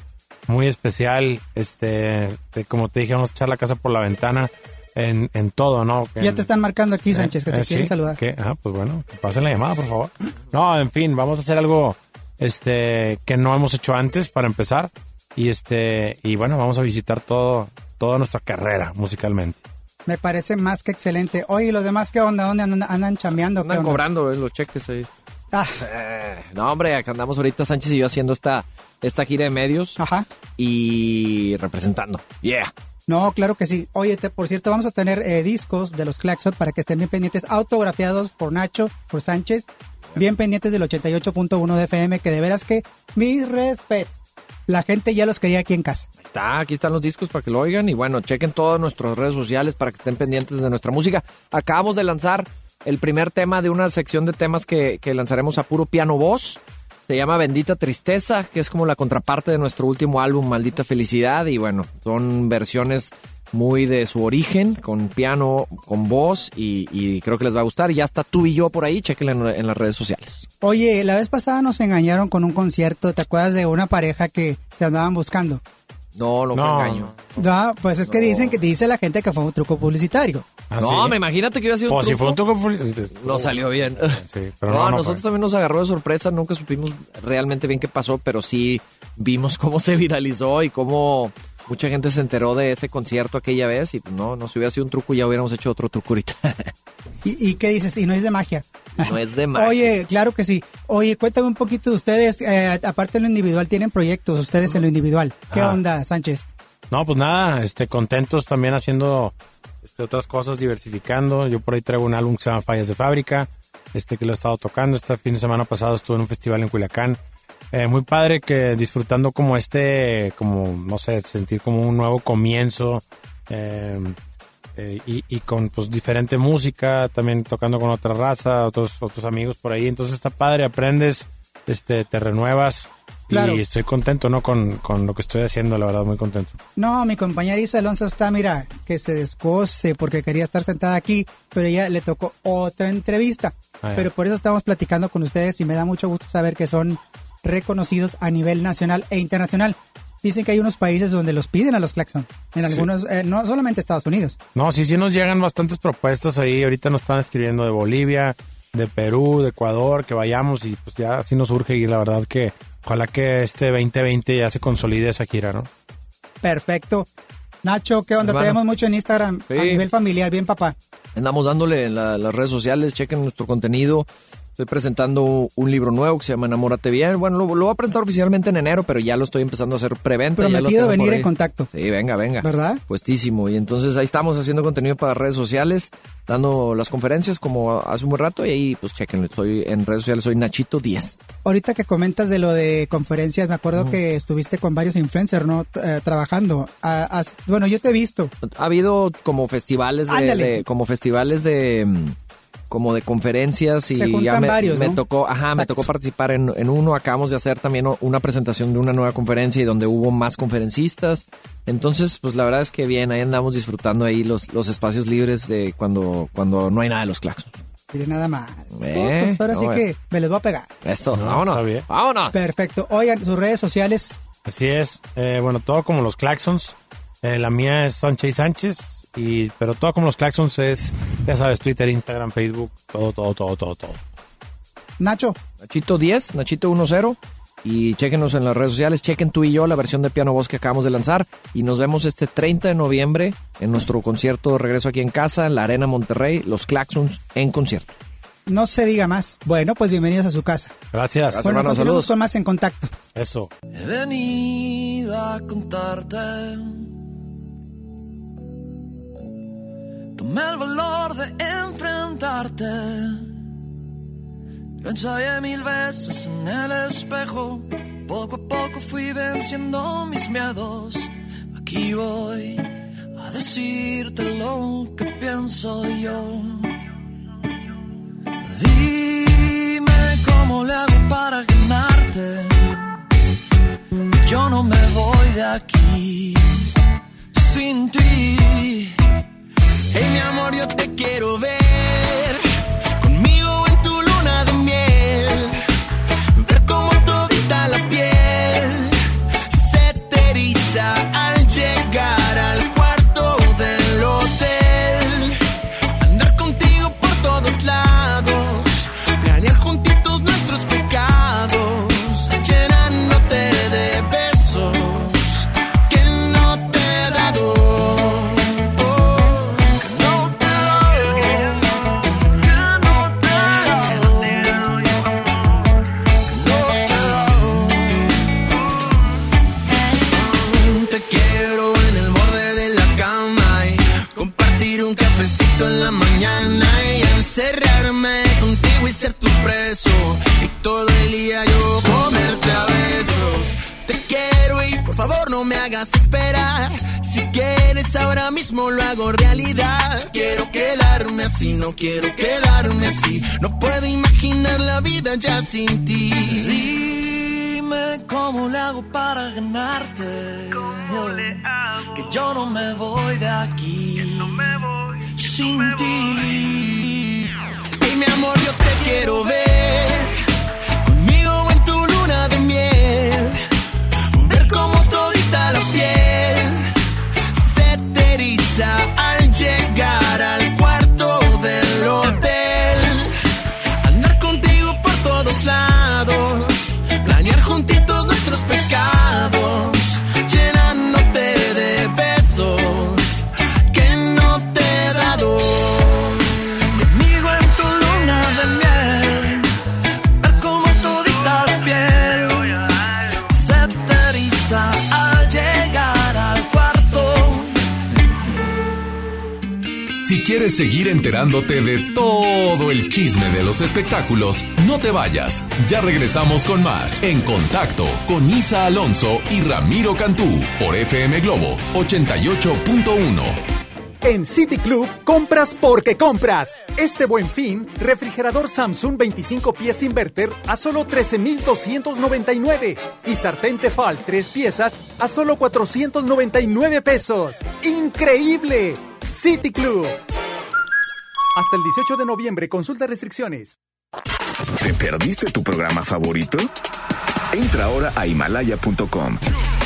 muy especial, este, de- como te dije, vamos a echar la casa por la ventana en, en todo, ¿no? Ya te están marcando aquí, Sánchez, que te Eh, quieren sí, saludar. que- ah, pues bueno, que pasen la llamada, por favor. No, en fin, vamos a hacer algo este que no hemos hecho antes para empezar y este y bueno, vamos a visitar todo toda nuestra carrera musicalmente. Me parece más que excelente. Oye, ¿y los demás qué onda? ¿Dónde andan, andan chambeando? ¿Qué Andan cobrando eh, los cheques ahí. Ah. Eh, no, hombre, acá andamos ahorita Sánchez y yo haciendo esta, esta gira de medios. Y representando. Yeah. No, claro que sí. Oye, te- por cierto, vamos a tener eh, discos de los Claxon para que estén bien pendientes, autografiados por Nacho, por Sánchez, bien pendientes del 88.1 de FM, que de veras que mis respetos. La gente ya los quería aquí en casa. Está, aquí están los discos para que lo oigan y bueno, chequen todas nuestras redes sociales para que estén pendientes de nuestra música. Acabamos de lanzar el primer tema de una sección de temas que, que lanzaremos a puro piano voz. Se llama Bendita Tristeza, que es como la contraparte de nuestro último álbum, Maldita Felicidad. Y bueno, son versiones muy de su origen, con piano, con voz, y, creo que les va a gustar. Y ya está tú y yo por ahí, chequenla en, en las redes sociales. Oye, la vez pasada nos engañaron con un concierto. ¿Te acuerdas de una pareja que se andaban buscando? No, no, No. fue engaño. No, pues es que dicen que dice la gente que fue un truco publicitario. ¿Ah, no, sí? me imagínate que iba a ser un Pues si fue un truco. truco fu- No salió bien. Sí, pero no, no, a no nosotros fue. también nos agarró de sorpresa, nunca supimos realmente bien qué pasó, pero sí vimos *laughs* cómo se viralizó y cómo mucha gente se enteró de ese concierto aquella vez y pues no, no si hubiera sido un truco ya hubiéramos hecho otro truco ahorita. *laughs* ¿Y, y qué dices? Y no es de magia. No es de magia. Oye, claro que sí. Oye, cuéntame un poquito de ustedes, eh, aparte de lo individual, tienen proyectos ustedes en lo individual. ¿Qué Ah. onda, Sánchez? No, pues nada, este, contentos también haciendo este, otras cosas, diversificando. Yo por ahí traigo un álbum que se llama Fallas de Fábrica, este que lo he estado tocando. Este fin de semana pasado estuve en un festival en Culiacán. Eh, muy padre que disfrutando como este, como, no sé, sentir como un nuevo comienzo. eh, eh, y, y con pues diferente música, también tocando con otra raza, otros, otros amigos por ahí. Entonces está padre, aprendes, este, te renuevas. Claro. Y estoy contento, ¿no? Con, con lo que estoy haciendo, la verdad, muy contento. No, mi compañera Isa Alonso está, mira, que se descose porque quería estar sentada aquí, pero ella le tocó otra entrevista. Ah, pero por eso estamos platicando con ustedes y me da mucho gusto saber que son reconocidos a nivel nacional e internacional. Dicen que hay unos países donde los piden a los Claxon. En algunos, eh, no solamente Estados Unidos. No, sí, sí nos llegan bastantes propuestas ahí. Ahorita nos están escribiendo de Bolivia, de Perú, de Ecuador, que vayamos y pues ya sí nos urge y la verdad que ojalá que este 2020 ya se consolide esa gira, ¿no? Perfecto. Nacho, ¿qué onda? Hermano. Te vemos mucho en Instagram a nivel familiar, bien papá. Andamos dándole en la- las redes sociales, chequen nuestro contenido. Estoy presentando un libro nuevo que se llama Enamórate Bien. Bueno, lo, lo voy a presentar oficialmente en enero, pero ya lo estoy empezando a hacer preventa. Prometido venir en contacto. Sí, venga, venga. ¿Verdad? Puestísimo. Y entonces ahí estamos haciendo contenido para redes sociales, dando las conferencias como hace un buen rato y ahí pues chequenlo. Estoy en redes sociales, soy Nachito 10. Ahorita que comentas de lo de conferencias, me acuerdo que estuviste con varios influencers, ¿no? Eh, trabajando. Ah, bueno, yo te he visto. Ha habido como festivales de- como festivales de mm, como de conferencias y Se ya me, varios, me ¿no? tocó, ajá, me tocó participar en, en uno. Acabamos de hacer también una presentación de una nueva conferencia y donde hubo más conferencistas. Entonces, pues la verdad es que bien, ahí andamos disfrutando ahí los, los espacios libres de cuando, cuando no hay nada de los claxons. Mire, nada más. Eh, Pues ahora sí que eh. me les voy a pegar. Eso, No, vámonos. está bien. Vámonos. Perfecto. Oigan, sus redes sociales. Así es, eh, bueno, todo como los Claxons. Eh, la mía es Sánchez Sánchez, y, pero todo como los Claxons es, ya sabes, Twitter, Instagram, Facebook, todo, todo, todo, todo, todo. Nacho. Nachito 10, Nachito 10. Y chequenos en las redes sociales, chequen tú y yo la versión de piano voz que acabamos de lanzar. Y nos vemos este 30 de noviembre en nuestro concierto de regreso aquí en casa, en la Arena Monterrey, los Claxons en concierto. No se diga más. Bueno, pues bienvenidos a su casa. Gracias. Bueno, hermano, continuamos saludos. con más en contacto. Eso. He venido a contarte. Tomé el valor de enfrentarte. Lo ensayé mil veces en el espejo. Poco a poco fui venciendo mis miedos. Aquí voy a decirte lo que pienso yo. Dime cómo le hago para ganarte. Yo no me voy de aquí sin ti. Hey, mi amor, yo te quiero ver todo el día yo comerte a besos. Te quiero y por favor no me hagas esperar. Si quieres ahora mismo lo hago realidad. Quiero quedarme así, no quiero quedarme así. No puedo imaginar la vida ya sin ti. Dime cómo le hago para ganarte. Que yo no me voy de aquí. Sin ti. Seguir enterándote de todo el chisme de los espectáculos, no te vayas. Ya regresamos con más En Contacto con Isa Alonso y Ramiro Cantú por FM Globo 88.1. En City Club, compras porque compras. Este buen fin, refrigerador Samsung 25 pies inverter a solo 13,299 y sartén Tefal 3 piezas a solo 499 pesos. ¡Increíble! City Club. Hasta el 18 de noviembre, consulta restricciones. ¿Te perdiste tu programa favorito? Entra ahora a himalaya.com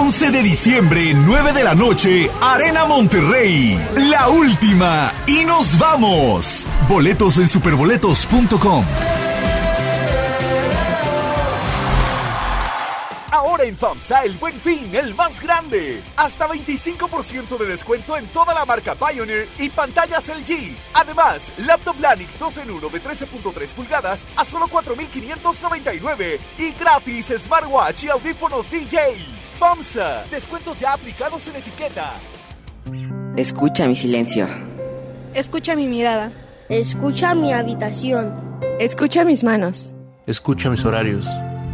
11 de diciembre, 9 de la noche, Arena Monterrey. La última. Y nos vamos. Boletos en superboletos.com. Ahora en FAMSA el buen fin, el más grande. Hasta 25% de descuento en toda la marca Pioneer y pantallas LG. Además, laptop Lanix 2 en 1 de 13.3 pulgadas a solo 4.599. Y gratis smartwatch y audífonos DJ. FAMSA, descuentos ya aplicados en etiqueta. Escucha mi silencio. Escucha mi mirada. Escucha mi habitación. Escucha mis manos. Escucha mis horarios.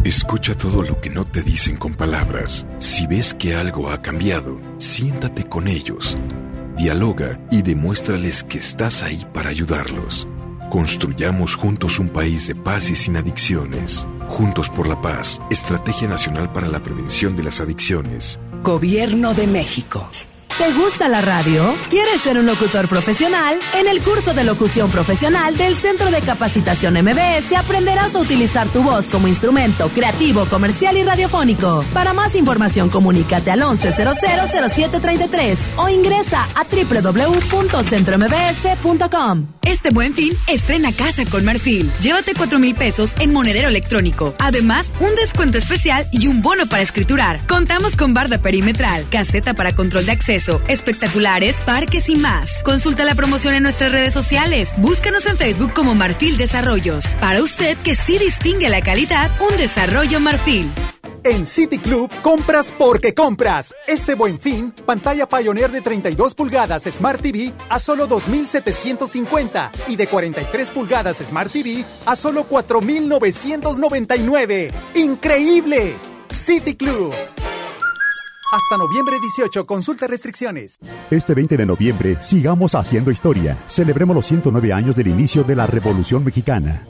Escucha todo lo que no te dicen con palabras. Si ves que algo ha cambiado, siéntate con ellos. Dialoga y demuéstrales que estás ahí para ayudarlos. Construyamos juntos un país de paz y sin adicciones. Juntos por la paz, Estrategia Nacional para la Prevención de las Adicciones. Gobierno de México. ¿Te gusta la radio? ¿Quieres ser un locutor profesional? En el curso de locución profesional del Centro de Capacitación MBS aprenderás a utilizar tu voz como instrumento creativo, comercial y radiofónico. Para más información, comunícate al 11000733 o ingresa a www.centrombs.com. Este buen fin, estrena casa con Marfil. Llévate 4 mil pesos en monedero electrónico. Además, un descuento especial y un bono para escriturar. Contamos con barda perimetral, caseta para control de acceso espectaculares, parques y más. Consulta la promoción en nuestras redes sociales. Búscanos en Facebook como Marfil Desarrollos. Para usted que sí distingue la calidad, un desarrollo Marfil. En City Club compras porque compras. Este buen fin, pantalla Pioneer de 32 pulgadas Smart TV a solo 2.750 y de 43 pulgadas Smart TV a solo 4.999. ¡Increíble! City Club. Hasta noviembre 18, consulta restricciones. Este 20 de noviembre, sigamos haciendo historia. Celebremos los 109 años del inicio de la Revolución Mexicana.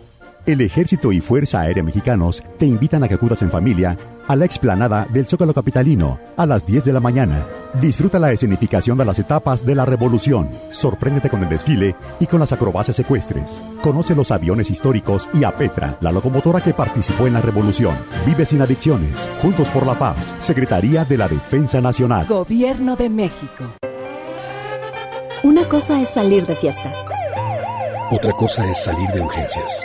El Ejército y Fuerza Aérea Mexicanos te invitan a que acudas en familia a la explanada del Zócalo Capitalino a las 10 de la mañana. Disfruta la escenificación de las etapas de la revolución. Sorpréndete con el desfile y con las acrobacias ecuestres. Conoce los aviones históricos y a Petra, la locomotora que participó en la revolución. Vive sin adicciones. Juntos por la paz. Secretaría de la Defensa Nacional. Gobierno de México. Una cosa es salir de fiesta. Otra cosa es salir de urgencias.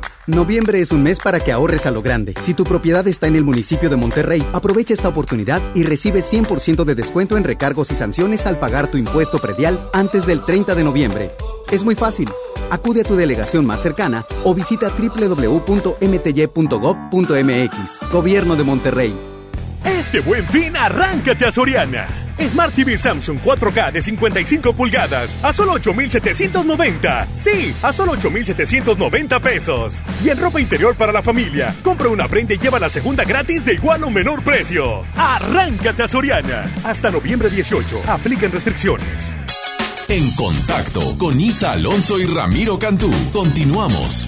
Noviembre es un mes para que ahorres a lo grande. Si tu propiedad está en el municipio de Monterrey, aprovecha esta oportunidad y recibe 100% de descuento en recargos y sanciones al pagar tu impuesto predial antes del 30 de noviembre. Es muy fácil. Acude a tu delegación más cercana o visita www.mty.gov.mx. Gobierno de Monterrey. Este buen fin, arráncate a Soriana. Smart TV Samsung 4K de 55 pulgadas a solo 8,790. Sí, a solo 8,790 pesos. Y en ropa interior para la familia, compra una prenda y lleva la segunda gratis de igual o menor precio. Arráncate a Soriana. Hasta noviembre 18. Aplican restricciones. En contacto con Isa Alonso y Ramiro Cantú. Continuamos.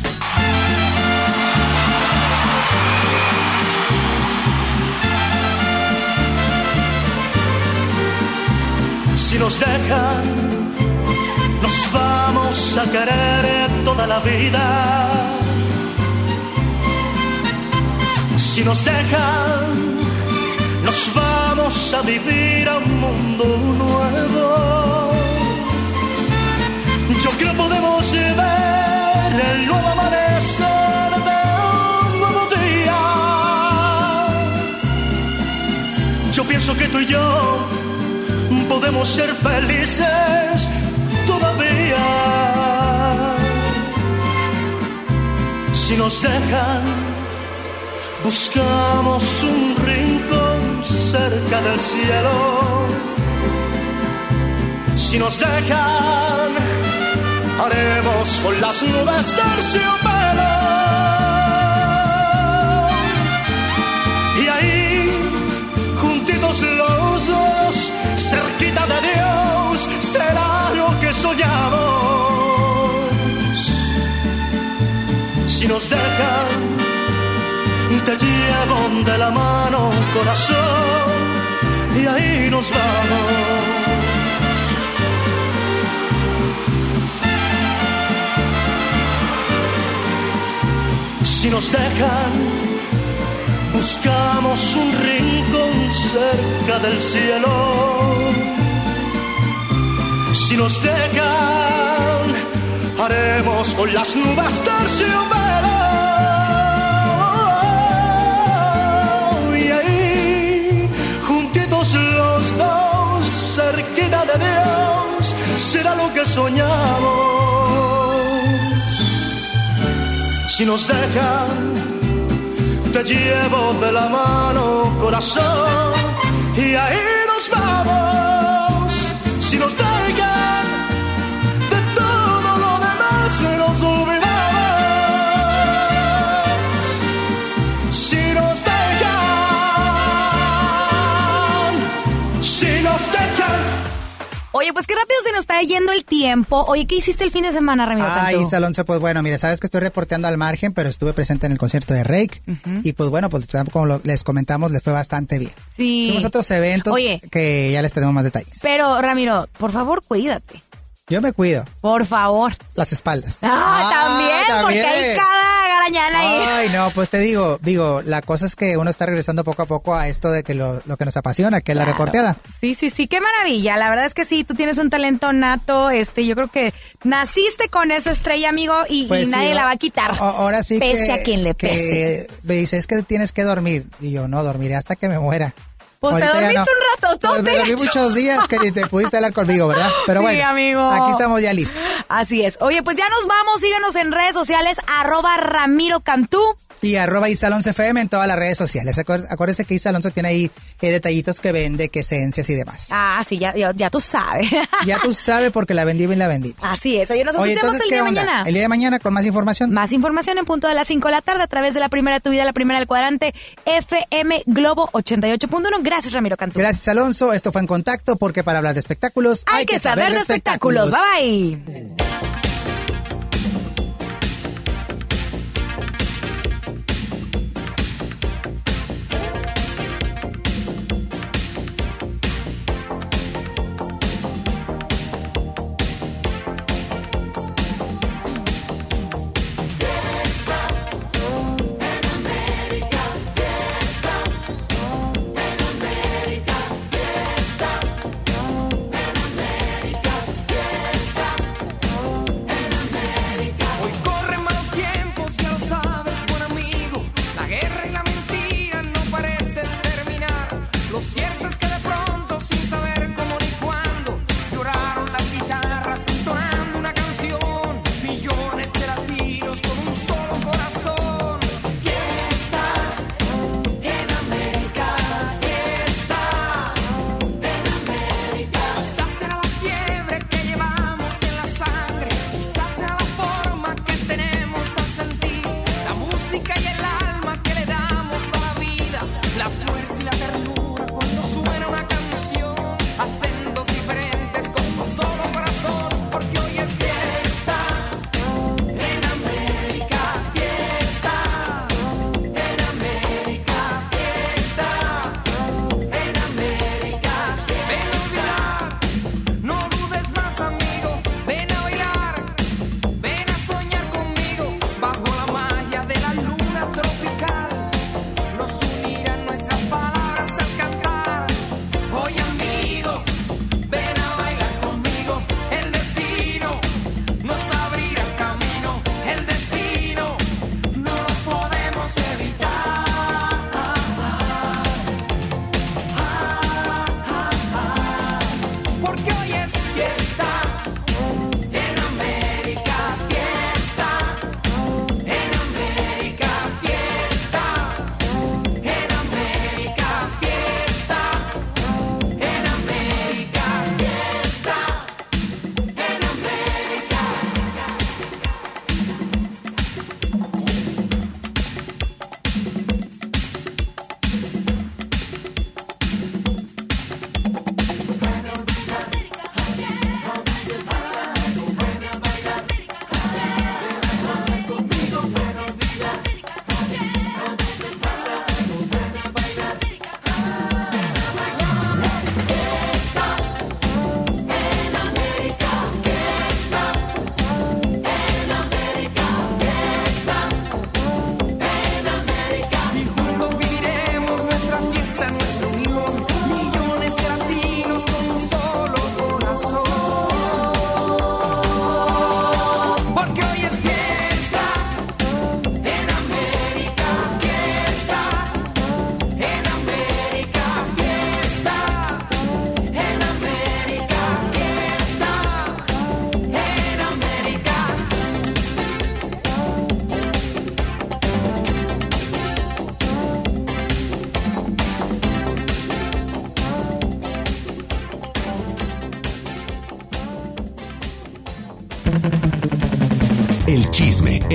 Si nos dejan, nos vamos a querer toda la vida. Si nos dejan, nos vamos a vivir a un mundo nuevo. Yo creo podemos ver el nuevo amanecer de un nuevo día. Yo pienso que tú y yo podemos ser felices todavía. Si nos dejan, buscamos un rincón cerca del cielo. Si nos dejan, haremos con las nubes terciopelo. Será lo que soñamos. Si nos dejan, te llevo de la mano, corazón, y ahí nos vamos. Si nos dejan, buscamos un rincón cerca del cielo. Si nos dejan, haremos con las nubes terciopelo. Y ahí, juntitos los dos, cerquita de Dios, será lo que soñamos. Si nos dejan, te llevo de la mano, corazón, y ahí nos vamos. Si nos Oye, pues qué rápido se nos está yendo el tiempo. Oye, ¿qué hiciste el fin de semana, Ramiro? Ay, Cantú? Alonso, pues bueno, mira, sabes que estoy reporteando al margen, pero estuve presente en el concierto de Rake. Y pues bueno, pues como les comentamos, les fue bastante bien. Sí. Fuimos a otros eventos Oye. que ya les tenemos más detalles. Pero, Ramiro, por favor, cuídate. Yo me cuido. Por favor. Las espaldas. Ah, también, porque hay cada Ay, no, pues te digo, digo, la cosa es que uno está regresando poco a poco a esto de que lo, lo que nos apasiona, que es la reporteada. Sí, sí, sí, qué maravilla. La verdad es que sí, tú tienes un talento nato. Este, yo creo que naciste con esa estrella, amigo, y, y Pues sí, nadie la va a quitar. Ahora sí Pese que, a quien le pese. que me dice, es que tienes que dormir. Y yo, no, dormiré hasta que me muera. Pues te dormiste un rato, Pues me dormí muchos días que ni te pudiste hablar conmigo, ¿verdad? *laughs* Pero Sí, bueno, amigo. aquí estamos ya listos. Así es. Oye, pues ya nos vamos. Síganos en redes sociales, arroba Ramiro Cantú. Y arroba Isalonso FM en todas las redes sociales. Acuérdese acuérdese que Isalonso tiene ahí eh, detallitos que vende, que esencias y demás. Ah, sí, ya, ya, ya tú sabes. *laughs* Ya tú sabes porque la vendí bien la vendí. Así es. Oye, nos Oye, escuchamos entonces, el ¿qué día de mañana. El día de mañana con más información. Más información en punto de las 5 de la tarde a través de la primera de tu vida, la primera del cuadrante FM Globo 88.1. Gracias, Ramiro Cantú. Gracias, Alonso. Esto fue En Contacto porque para hablar de espectáculos Hay, que saber de espectáculos. Bye bye.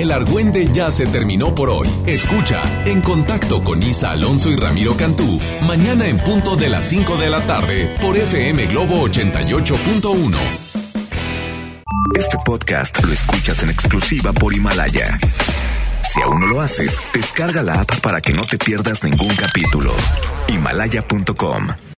El argüende ya se terminó por hoy. Escucha En Contacto con Isa Alonso y Ramiro Cantú, mañana en punto de las 5 de la tarde por FM Globo 88.1. Este podcast lo escuchas en exclusiva por Himalaya. Si aún no lo haces, descarga la app para que no te pierdas ningún capítulo. Himalaya.com